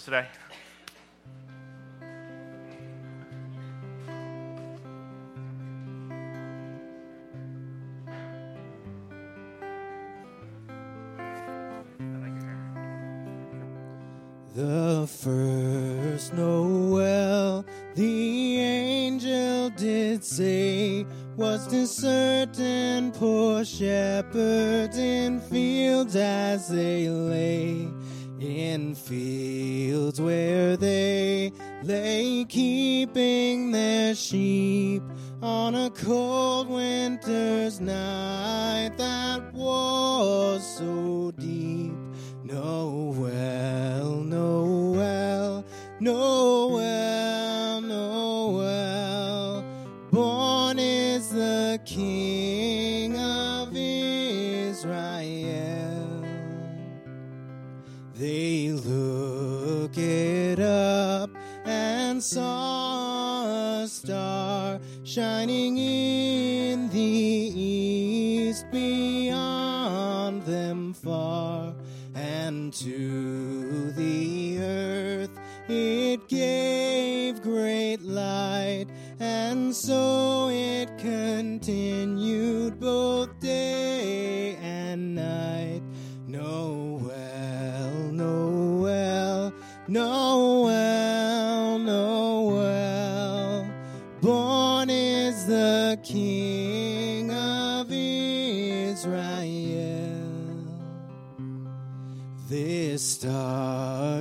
us today? The first Noel, the angel did say, was to certain poor shepherds in fields as they lay. Where they lay keeping their sheep on a cold winter's night them far and to the earth. It gave great light, and so it continued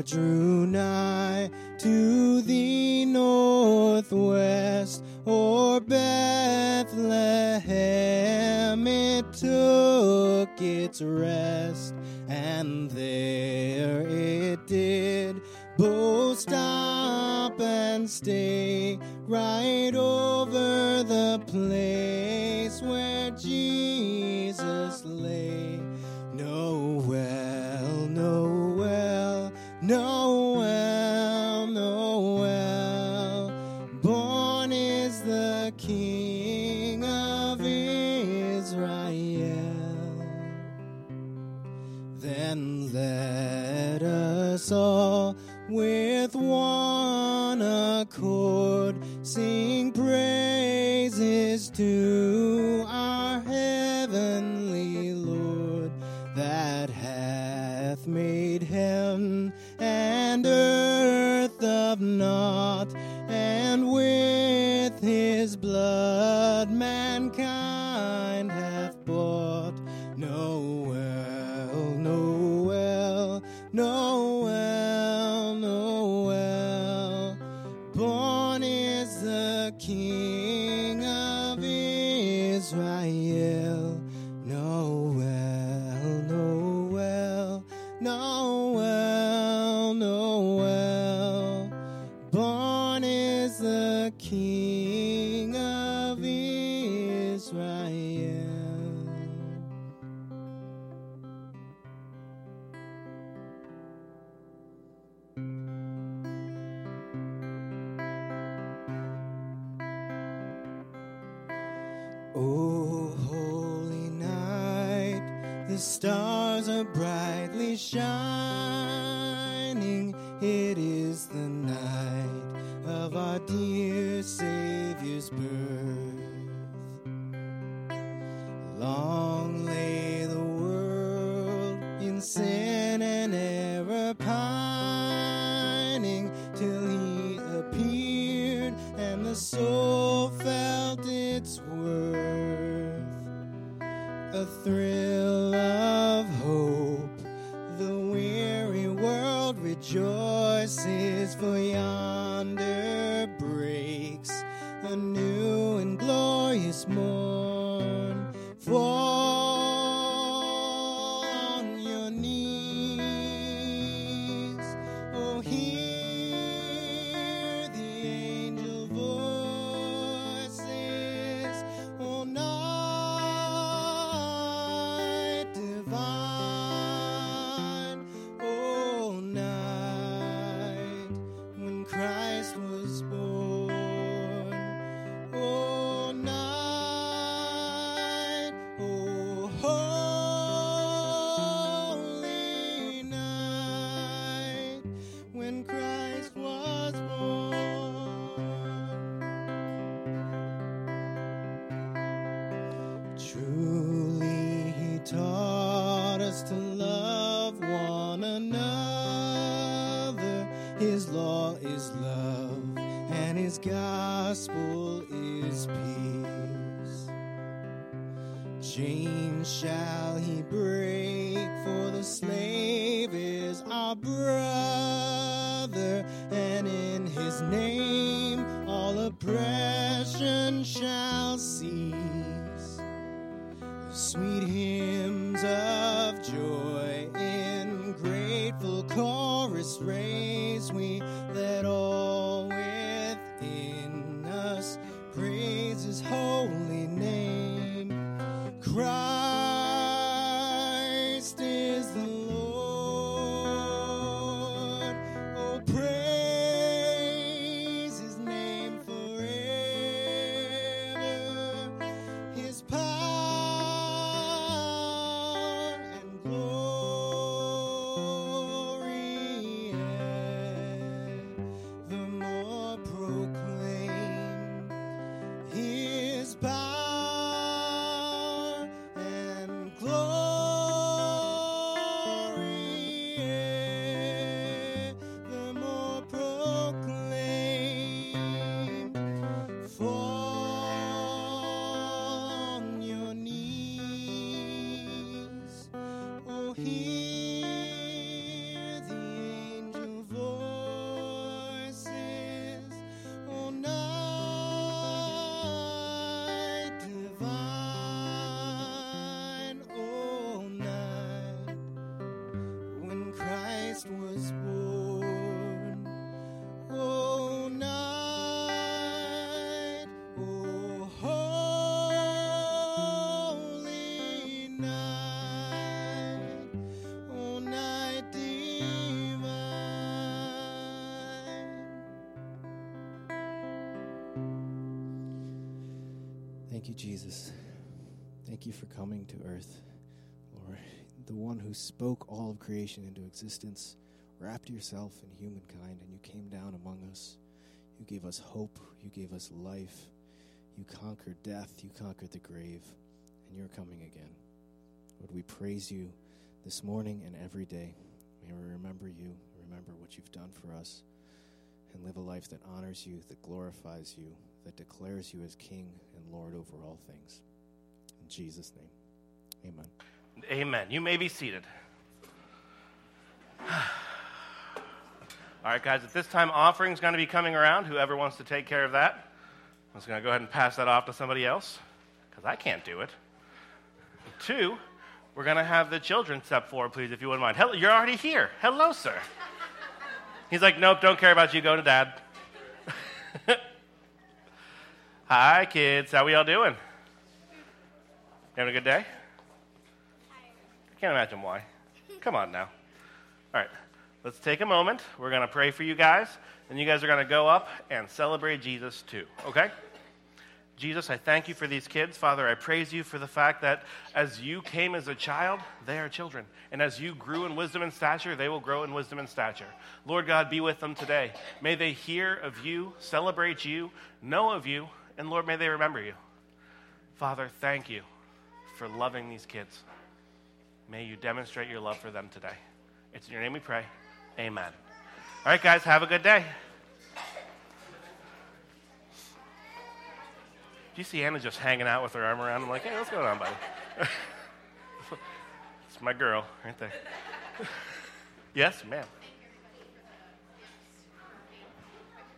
drew nigh to the northwest, or Bethlehem it took its rest, and there it did both stop and stay right over the place King of Israel. Then let us all with one accord sing praises to our heavenly Lord that hath made heaven and earth of naught, Oh, holy night, the stars are brightly shining. It is the night of our dear Savior's birth. Thrill of hope, the weary world rejoices, for yonder gospel is peace. Chains shall He break, for the slave is our brother, Jesus. Thank you for coming to earth, Lord. The one who spoke all of creation into existence, wrapped yourself in humankind, and you came down among us. You gave us hope. You gave us life. You conquered death. You conquered the grave. And you're coming again. Lord, we praise you this morning and every day. May we remember you, remember what you've done for us, and live a life that honors you, that glorifies you, that declares you as King Lord over all things. In Jesus' name, amen. Amen. You may be seated. All right, guys, at this time, offering's going to be coming around. Whoever wants to take care of that, I'm just going to go ahead and pass that off to somebody else because I can't do it. Two, we're going to have the children step forward, please, if you wouldn't mind. Hello, you're already here. Hello, sir. He's like, nope, don't care about you. Go to dad. Hi, kids. How we all doing? Having a good day? I can't imagine why. Come on now. All right, let's take a moment. We're going to pray for you guys, and you guys are going to go up and celebrate Jesus too, okay? Jesus, I thank you for these kids. Father, I praise you for the fact that as you came as a child, they are children. And as you grew in wisdom and stature, they will grow in wisdom and stature. Lord God, be with them today. May they hear of you, celebrate you, know of you, and Lord, may they remember you. Father, thank you for loving these kids. May you demonstrate your love for them today. It's in your name we pray. Amen. All right, guys, have a good day. Do you see Anna just hanging out with her arm around? I'm like, hey, what's going on, buddy? it's my girl right there. yes, ma'am.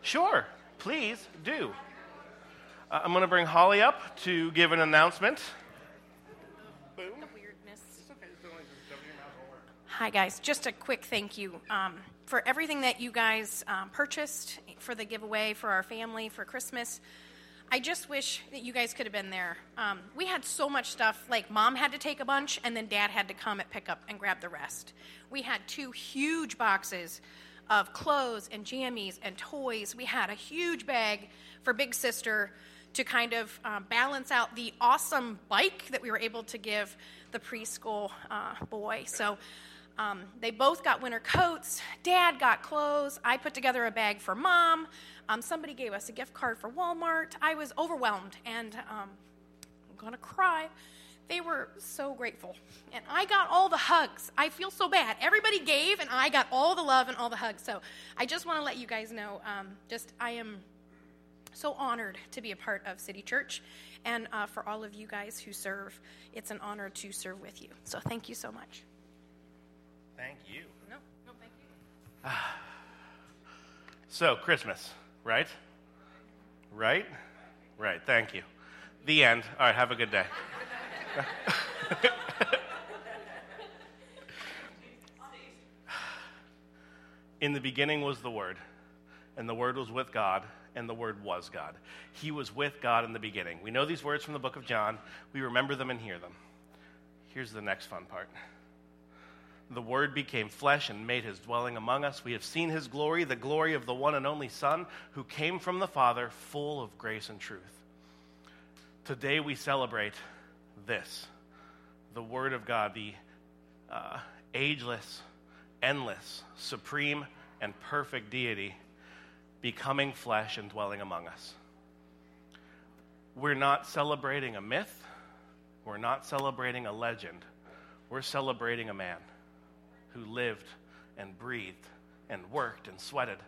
Sure, please do. Uh, I'm going to bring Holly up to give an announcement. weirdness. Hi, guys. Just a quick thank you um, for everything that you guys um, purchased for the giveaway for our family for Christmas. I just wish that you guys could have been there. Um, we had so much stuff, like mom had to take a bunch, and then dad had to come and pick up and grab the rest. We had two huge boxes of clothes and jammies and toys. We had a huge bag for Big Sister to kind of um, balance out the awesome bike that we were able to give the preschool uh, boy. So Um, they both got winter coats. Dad got clothes. I put together a bag for mom. Um, somebody gave us a gift card for Walmart. I was overwhelmed and um, I'm going to cry. They were so grateful. And I got all the hugs. I feel so bad. Everybody gave, and I got all the love and all the hugs. So I just want to let you guys know um, just I am so honored to be a part of City Church. And uh, for all of you guys who serve, it's an honor to serve with you. So thank you so much. Thank you. No, no, thank you. So, Christmas, right? Right? Right, thank you. The end. All right, have a good day. In the beginning was the Word, and the Word was with God, and the Word was God. He was with God in the beginning. We know these words from the book of John. We remember them and hear them. Here's the next fun part. The Word became flesh and made his dwelling among us. We have seen his glory, the glory of the one and only Son, who came from the Father, full of grace and truth. Today we celebrate this the Word of God, the uh, ageless, endless, supreme, and perfect deity becoming flesh and dwelling among us. We're not celebrating a myth, we're not celebrating a legend, we're celebrating a man who lived and breathed and worked and sweated,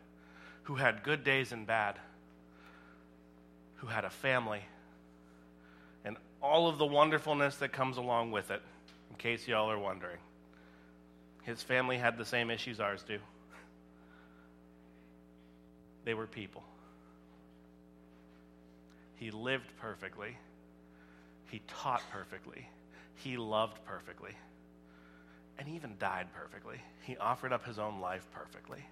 who had good days and bad, who had a family, and all of the wonderfulness that comes along with it, in case y'all are wondering. His family had the same issues ours do. They were people. He lived perfectly. He taught perfectly. He loved perfectly and he even died perfectly. He offered up his own life perfectly.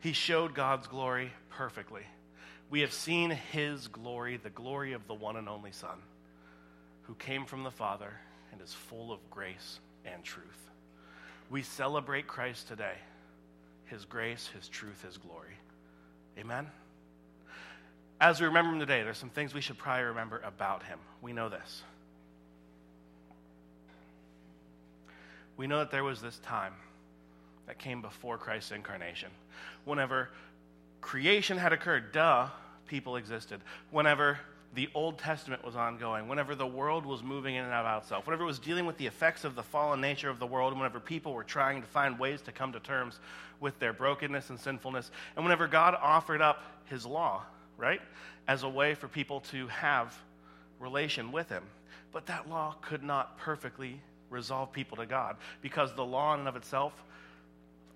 He showed God's glory perfectly. We have seen his glory, the glory of the one and only Son, who came from the Father and is full of grace and truth. We celebrate Christ today, his grace, his truth, his glory. Amen? As we remember him today, there's some things we should probably remember about him. We know this. we know that there was this time that came before Christ's incarnation. Whenever creation had occurred, duh, people existed. Whenever the Old Testament was ongoing, whenever the world was moving in and out of itself, whenever it was dealing with the effects of the fallen nature of the world, whenever people were trying to find ways to come to terms with their brokenness and sinfulness, and whenever God offered up his law, right, as a way for people to have relation with him. But that law could not perfectly resolve people to God because the law in and of itself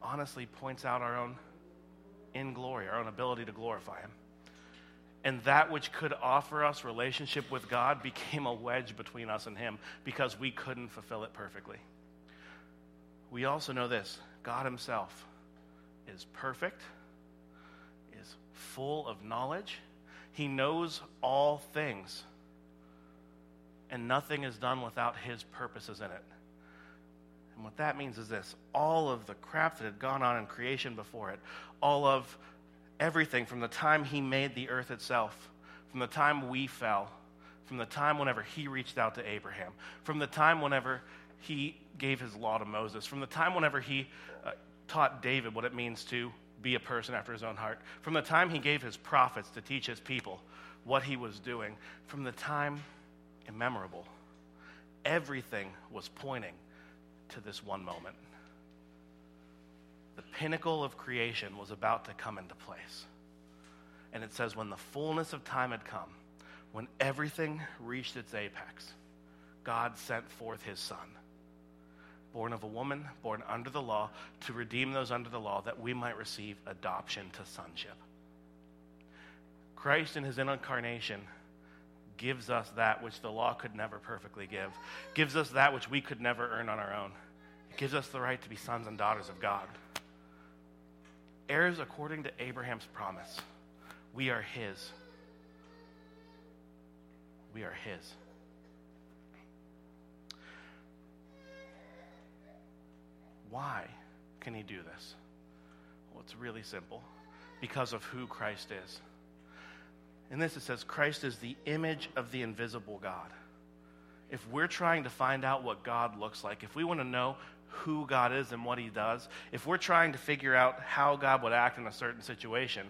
honestly points out our own in glory, our own ability to glorify Him. And that which could offer us relationship with God became a wedge between us and Him because we couldn't fulfill it perfectly. We also know this God Himself is perfect, is full of knowledge, He knows all things and nothing is done without his purposes in it. And what that means is this all of the crap that had gone on in creation before it, all of everything from the time he made the earth itself, from the time we fell, from the time whenever he reached out to Abraham, from the time whenever he gave his law to Moses, from the time whenever he uh, taught David what it means to be a person after his own heart, from the time he gave his prophets to teach his people what he was doing, from the time immemorable. Everything was pointing to this one moment. The pinnacle of creation was about to come into place. And it says, when the fullness of time had come, when everything reached its apex, God sent forth his Son, born of a woman, born under the law, to redeem those under the law, that we might receive adoption to sonship. Christ, in his incarnation, gives us that which the law could never perfectly give, gives us that which we could never earn on our own. It gives us the right to be sons and daughters of God. Heirs according to Abraham's promise. We are His. We are His. Why can He do this? Well, it's really simple because of who Christ is. In this, it says Christ is the image of the invisible God. If we're trying to find out what God looks like, if we want to know who God is and what He does, if we're trying to figure out how God would act in a certain situation,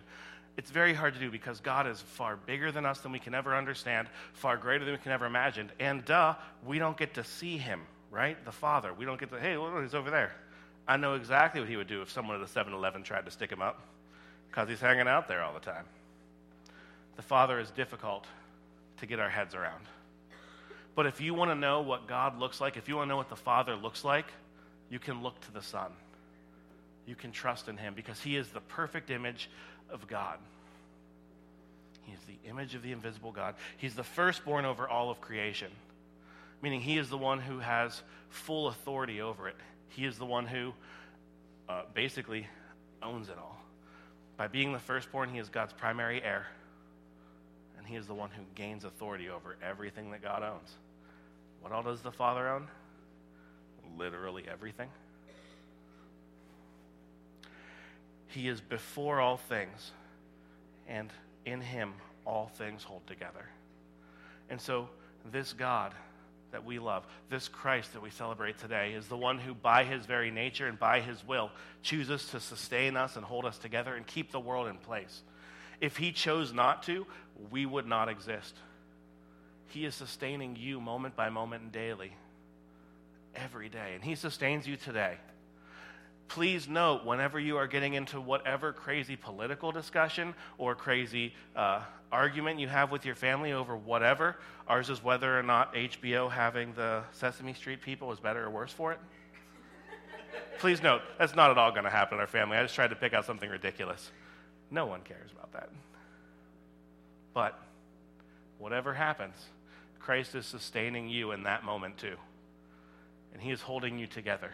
it's very hard to do because God is far bigger than us than we can ever understand, far greater than we can ever imagine. And duh, we don't get to see Him, right? The Father. We don't get to, hey, look, he's over there. I know exactly what He would do if someone at a 7 Eleven tried to stick Him up because He's hanging out there all the time. The Father is difficult to get our heads around. But if you want to know what God looks like, if you want to know what the Father looks like, you can look to the Son. You can trust in Him because He is the perfect image of God. He is the image of the invisible God. He's the firstborn over all of creation, meaning He is the one who has full authority over it. He is the one who uh, basically owns it all. By being the firstborn, He is God's primary heir, and He is the one who gains authority over everything that God owns. What all does the Father own? Literally everything. He is before all things, and in him all things hold together. And so, this God that we love, this Christ that we celebrate today, is the one who, by his very nature and by his will, chooses to sustain us and hold us together and keep the world in place. If he chose not to, we would not exist. He is sustaining you moment by moment and daily, every day. And he sustains you today please note whenever you are getting into whatever crazy political discussion or crazy uh, argument you have with your family over whatever, ours is whether or not HBO having the Sesame Street people is better or worse for it. please note, that's not at all going to happen in our family. I just tried to pick out something ridiculous. No one cares about that. But whatever happens, Christ is sustaining you in that moment too. And he is holding you together.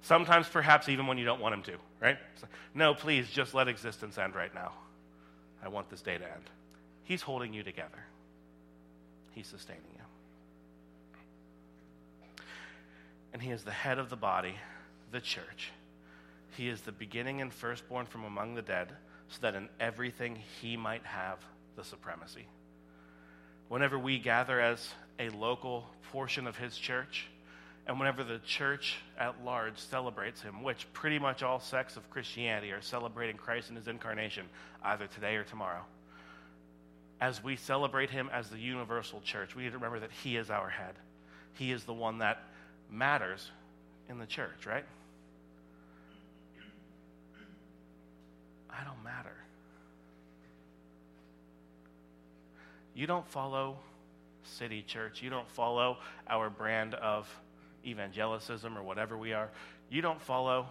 Sometimes, perhaps, even when you don't want him to, right? No, please, just let existence end right now. I want this day to end. He's holding you together, He's sustaining you. And He is the head of the body, the church. He is the beginning and firstborn from among the dead, so that in everything He might have the supremacy. Whenever we gather as a local portion of His church, and whenever the church at large celebrates him, which pretty much all sects of Christianity are celebrating Christ and his incarnation, either today or tomorrow, as we celebrate him as the universal church, we need to remember that he is our head. He is the one that matters in the church, right? I don't matter. You don't follow City Church. You don't follow our brand of evangelicism or whatever we are, you don't follow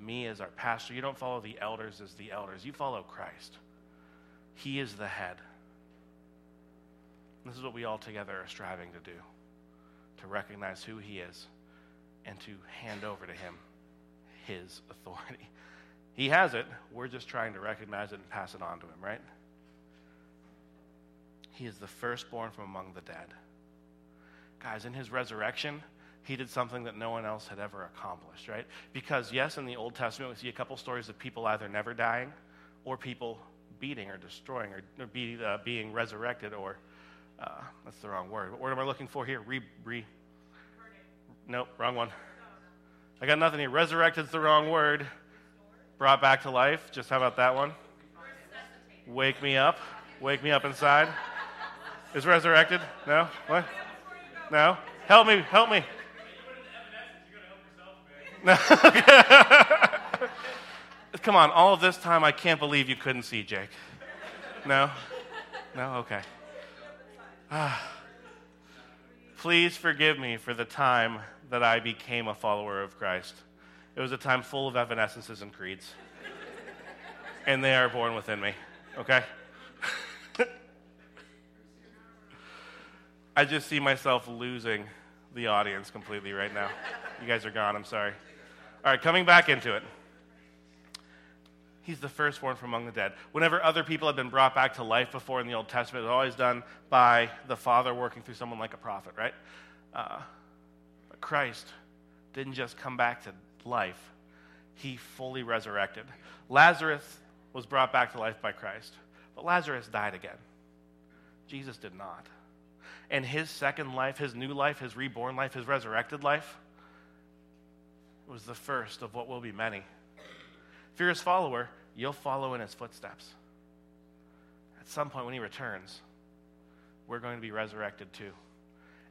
me as our pastor. You don't follow the elders as the elders. You follow Christ. He is the head. This is what we all together are striving to do to recognize who He is and to hand over to Him His authority. He has it. We're just trying to recognize it and pass it on to Him, right? He is the firstborn from among the dead. Guys, in His resurrection, he did something that no one else had ever accomplished, right? Because, yes, in the Old Testament, we see a couple stories of people either never dying or people beating or destroying or, or be, uh, being resurrected or, uh, that's the wrong word. What word am I looking for here? Re, re, nope, wrong one. I got nothing here. Resurrected's the wrong word. Brought back to life. Just how about that one? Wake me up. Wake me up inside. Is resurrected? No? What? No? Help me. Help me. Come on, all of this time, I can't believe you couldn't see Jake. No? No? Okay. Ah. Please forgive me for the time that I became a follower of Christ. It was a time full of evanescences and creeds. and they are born within me, okay? I just see myself losing the audience completely right now. You guys are gone, I'm sorry. All right, coming back into it. He's the firstborn from among the dead. Whenever other people have been brought back to life before in the Old Testament, it's always done by the Father working through someone like a prophet, right? Uh, but Christ didn't just come back to life, he fully resurrected. Lazarus was brought back to life by Christ, but Lazarus died again. Jesus did not. And his second life, his new life, his reborn life, his resurrected life, was the first of what will be many. If you're his follower, you'll follow in his footsteps. At some point when he returns, we're going to be resurrected too.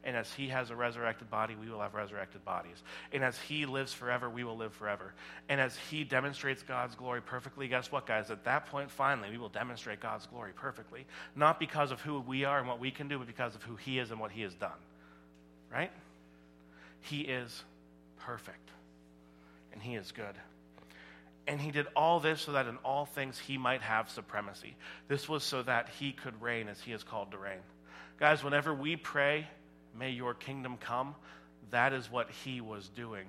And as he has a resurrected body, we will have resurrected bodies. And as he lives forever, we will live forever. And as he demonstrates God's glory perfectly, guess what, guys? At that point, finally, we will demonstrate God's glory perfectly. Not because of who we are and what we can do, but because of who he is and what he has done. Right? He is perfect. And he is good. And he did all this so that in all things he might have supremacy. This was so that he could reign as he is called to reign. Guys, whenever we pray, may your kingdom come, that is what he was doing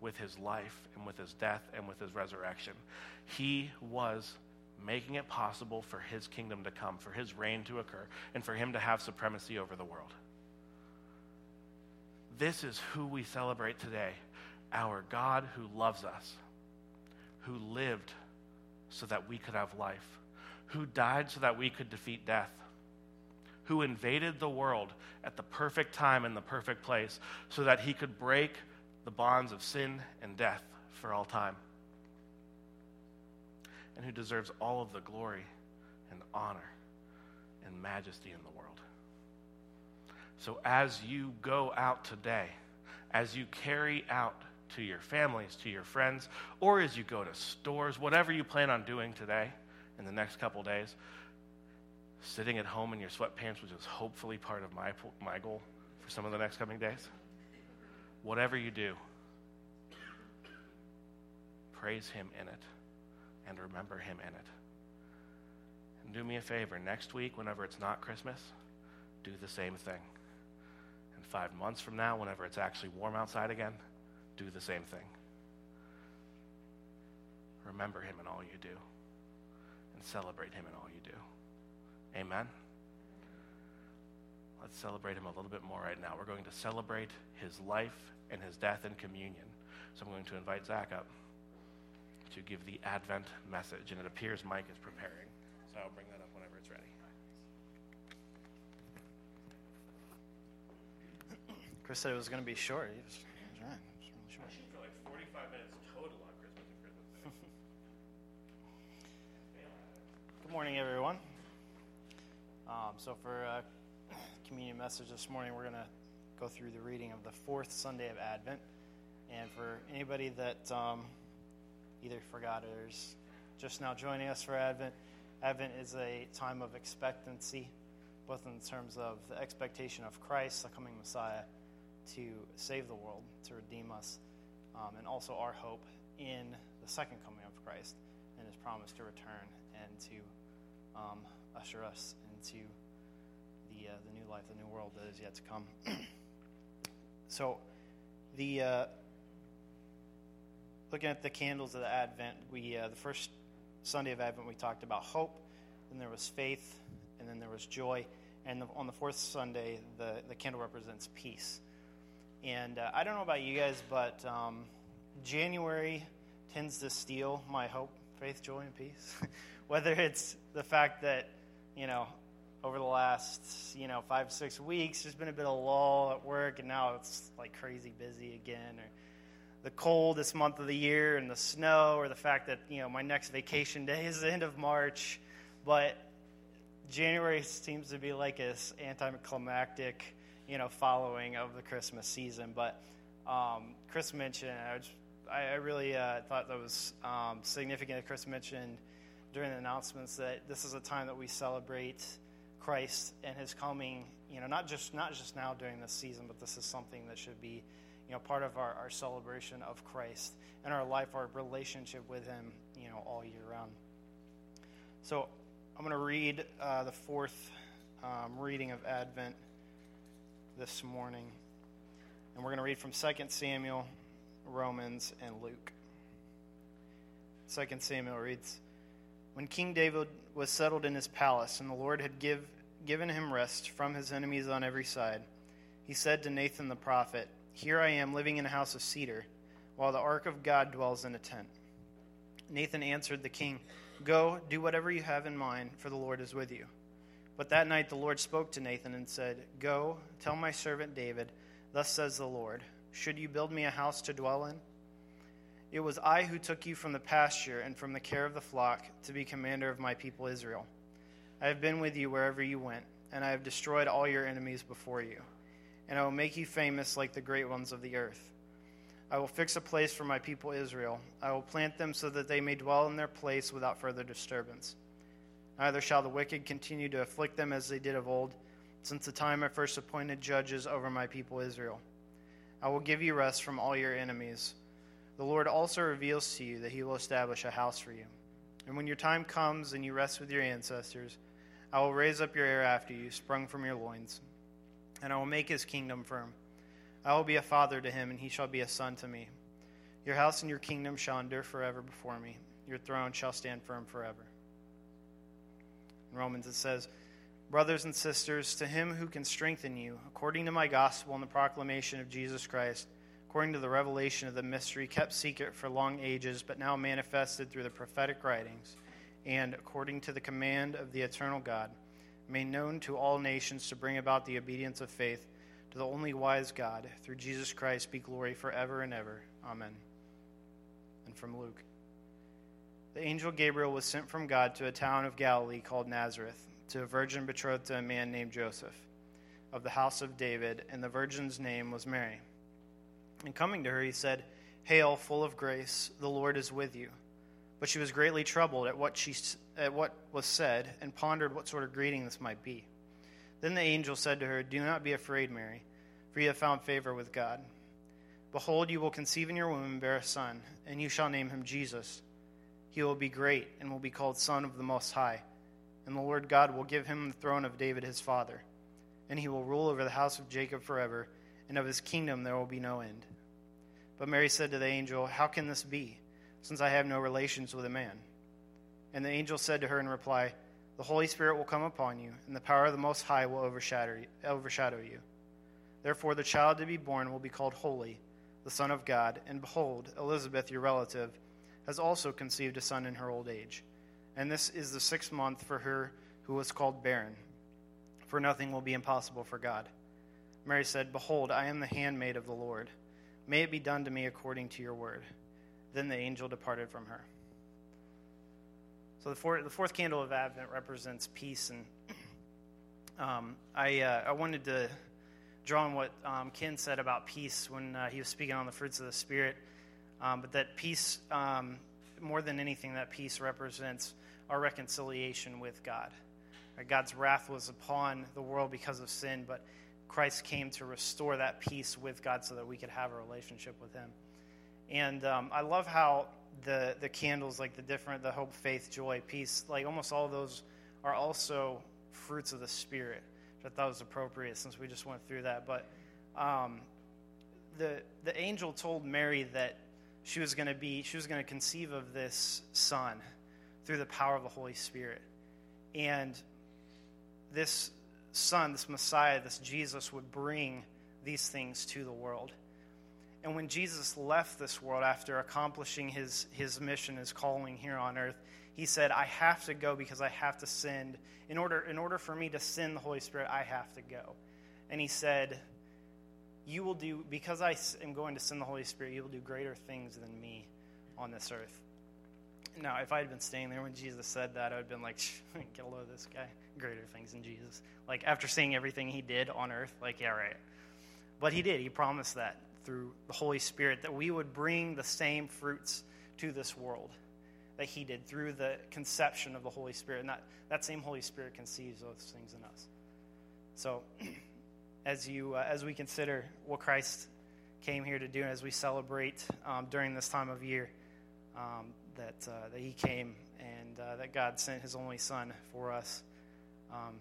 with his life and with his death and with his resurrection. He was making it possible for his kingdom to come, for his reign to occur, and for him to have supremacy over the world. This is who we celebrate today our God who loves us, who lived so that we could have life, who died so that we could defeat death who invaded the world at the perfect time and the perfect place so that he could break the bonds of sin and death for all time. And who deserves all of the glory and honor and majesty in the world. So as you go out today, as you carry out to your families, to your friends, or as you go to stores, whatever you plan on doing today in the next couple days, sitting at home in your sweatpants, which is hopefully part of my, my goal for some of the next coming days. Whatever you do, praise Him in it and remember Him in it. And do me a favor next week, whenever it's not Christmas, do the same thing. And five months from now, whenever it's actually warm outside again, do the same thing. Remember Him in all you do and celebrate Him in all you do. Amen. Let's celebrate him a little bit more right now. We're going to celebrate his life and his death in communion. So I'm going to invite Zach up to give the Advent message. And it appears Mike is preparing. So I'll bring that up whenever it's ready. Chris said it was going to be short. Morning, everyone. Um, so, for a communion message this morning, we're going to go through the reading of the fourth Sunday of Advent. And for anybody that um, either forgot or is just now joining us for Advent, Advent is a time of expectancy, both in terms of the expectation of Christ, the coming Messiah, to save the world, to redeem us, um, and also our hope in the second coming of Christ and his promise to return and to um, usher us into the, uh, the new life, the new world that is yet to come. so, the uh, looking at the candles of the Advent, we uh, the first Sunday of Advent we talked about hope, then there was faith, and then there was joy, and the, on the fourth Sunday the the candle represents peace. And uh, I don't know about you guys, but um, January tends to steal my hope, faith, joy, and peace. Whether it's the fact that you know over the last, you know, five, six weeks, there's been a bit of lull at work, and now it's like crazy busy again. Or the coldest month of the year, and the snow, or the fact that, you know, my next vacation day is the end of March. But January seems to be like this anticlimactic, you know, following of the Christmas season. But um, Chris mentioned, I, I, really uh, thought that was um, significant. Chris mentioned during the announcements that this is a time that we celebrate Christ and his coming, you know, not just not just now during this season, but this is something that should be, you know, part of our, our celebration of Christ and our life, our relationship with him, you know, all year round. So I'm going to read uh, the fourth um, reading of Advent this morning. And we're going to read from 2 Samuel, Romans, and Luke. 2 Samuel reads When King David was settled in his palace, and the Lord had give, given him rest from his enemies on every side, he said to Nathan the prophet, Here I am living in a house of cedar, while the ark of God dwells in a tent. Nathan answered the king, Go, do whatever you have in mind, for the Lord is with you. But that night the Lord spoke to Nathan and said, Go, tell my servant David, Thus says the Lord, Should you build me a house to dwell in? It was I who took you from the pasture and from the care of the flock to be commander of my people Israel. I have been with you wherever you went, and I have destroyed all your enemies before you. And I will make you famous like the great ones of the earth. I will fix a place for my people Israel. I will plant them so that they may dwell in their place without further disturbance. Neither shall the wicked continue to afflict them as they did of old, since the time I first appointed judges over my people Israel. I will give you rest from all your enemies. The Lord also reveals to you that he will establish a house for you. And when your time comes and you rest with your ancestors, I will raise up your heir after you, sprung from your loins, and I will make his kingdom firm. I will be a father to him, and he shall be a son to me. Your house and your kingdom shall endure forever before me. Your throne shall stand firm forever. In Romans it says, Brothers and sisters, to him who can strengthen you, according to my gospel and the proclamation of Jesus Christ, according to the revelation of the mystery kept secret for long ages, but now manifested through the prophetic writings, and according to the command of the eternal God, made known to all nations to bring about the obedience of faith to the only wise God, through Jesus Christ, be glory forever and ever. Amen. And from Luke. The angel Gabriel was sent from God to a town of Galilee called Nazareth, to a virgin betrothed to a man named Joseph, of the house of David, and the virgin's name was Mary. And coming to her, he said, Hail, full of grace, the Lord is with you. But she was greatly troubled at what, she, at what was said, and pondered what sort of greeting this might be. Then the angel said to her, Do not be afraid, Mary, for you have found favor with God. Behold, you will conceive in your womb and bear a son, and you shall name him Jesus. He will be great and will be called Son of the Most High. And the Lord God will give him the throne of David his father. And he will rule over the house of Jacob forever, and of his kingdom there will be no end. But Mary said to the angel, How can this be, since I have no relations with a man? And the angel said to her in reply, The Holy Spirit will come upon you, and the power of the Most High will overshadow you. Therefore, the child to be born will be called Holy, the Son of God. And behold, Elizabeth, your relative, has also conceived a son in her old age. And this is the sixth month for her who was called barren, for nothing will be impossible for God. Mary said, Behold, I am the handmaid of the Lord. May it be done to me according to your word. Then the angel departed from her. So the fourth, the fourth candle of Advent represents peace, and um, I uh, I wanted to draw on what um, Ken said about peace when uh, he was speaking on the fruits of the Spirit. Um, but that peace, um, more than anything, that peace represents our reconciliation with God. God's wrath was upon the world because of sin, but Christ came to restore that peace with God so that we could have a relationship with Him. And um, I love how the the candles, like the different, the hope, faith, joy, peace, like almost all those are also fruits of the Spirit, which I thought was appropriate since we just went through that. But um, the the angel told Mary that she was going to be she was going to conceive of this son through the power of the holy spirit and this son this messiah this jesus would bring these things to the world and when jesus left this world after accomplishing his his mission his calling here on earth he said i have to go because i have to send in order in order for me to send the holy spirit i have to go and he said you will do, because I am going to send the Holy Spirit, you will do greater things than me on this earth. Now, if I had been staying there when Jesus said that, I would have been like, get a load of this guy. Greater things than Jesus. Like, after seeing everything he did on earth, like, yeah, right. But he did. He promised that through the Holy Spirit, that we would bring the same fruits to this world that he did through the conception of the Holy Spirit. And that, that same Holy Spirit conceives those things in us. So, as you uh, as we consider what Christ came here to do, and as we celebrate um, during this time of year um, that uh, that He came and uh, that God sent His only Son for us. Um,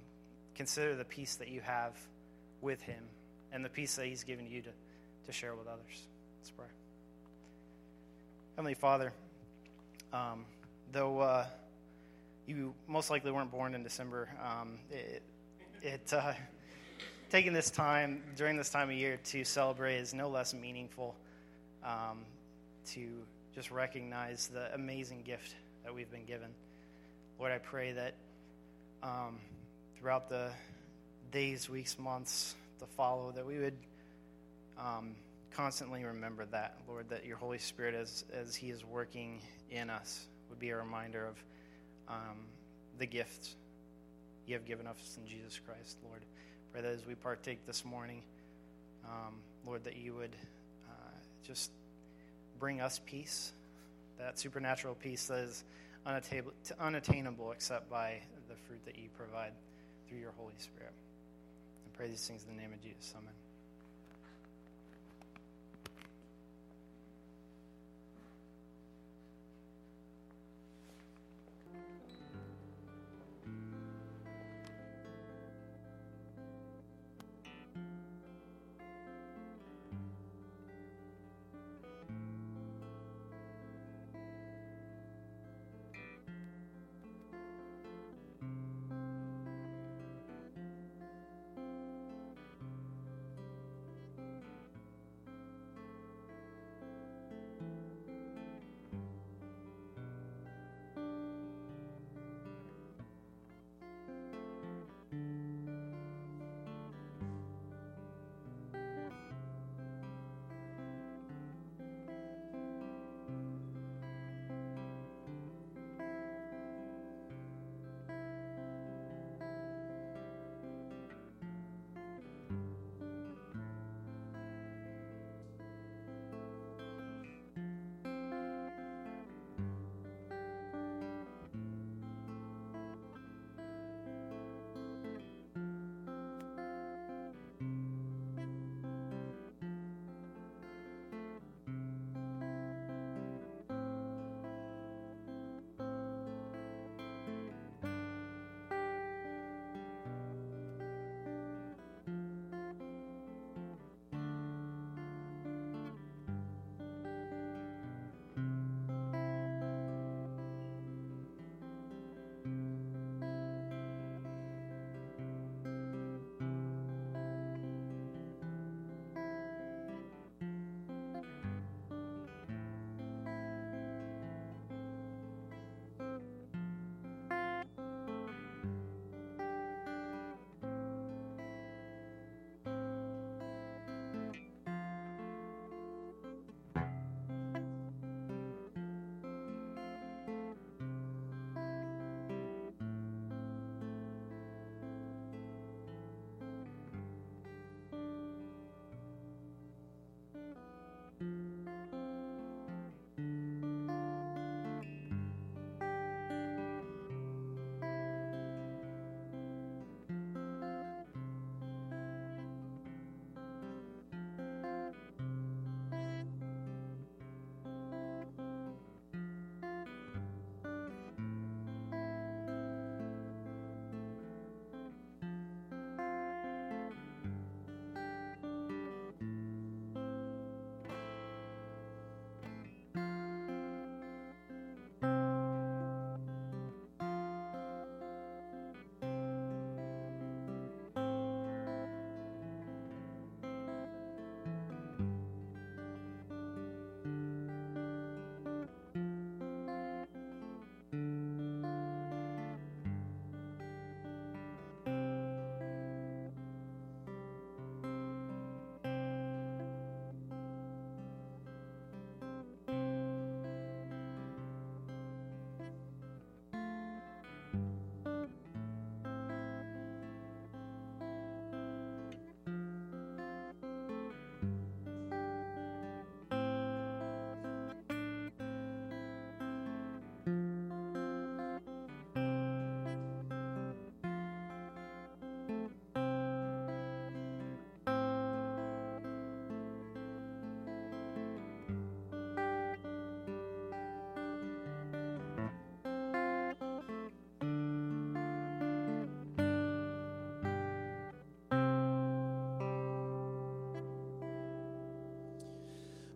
consider the peace that you have with Him and the peace that He's given you to to share with others. Let's pray. Heavenly Father, um, though uh, you most likely weren't born in December, um, it, it uh, taking this time during this time of year to celebrate is no less meaningful um, to just recognize the amazing gift that we've been given. Lord, I pray that um, throughout the days, weeks, months to follow, that we would um, constantly remember that, Lord, that your Holy Spirit, as, as He is working in us, would be a reminder of um, the gift you have given us in Jesus Christ, Lord. Pray that as we partake this morning, um, Lord, that you would uh, just bring us peace, that supernatural peace that is unattainable except by the fruit that you provide through your Holy Spirit. I pray these things in the name of Jesus. Amen.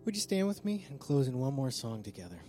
Would you stand with me and close in one more song together?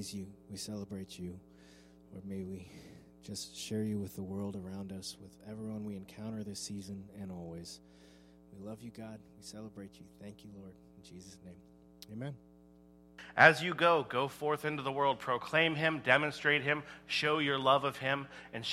Praise you. We celebrate you. Lord, may we just share you with the world around us, with everyone we encounter this season and always. We love you, God. We celebrate you. Thank you, Lord. In Jesus' name. Amen. As you go, go forth into the world, proclaim him, demonstrate him, show your love of him, and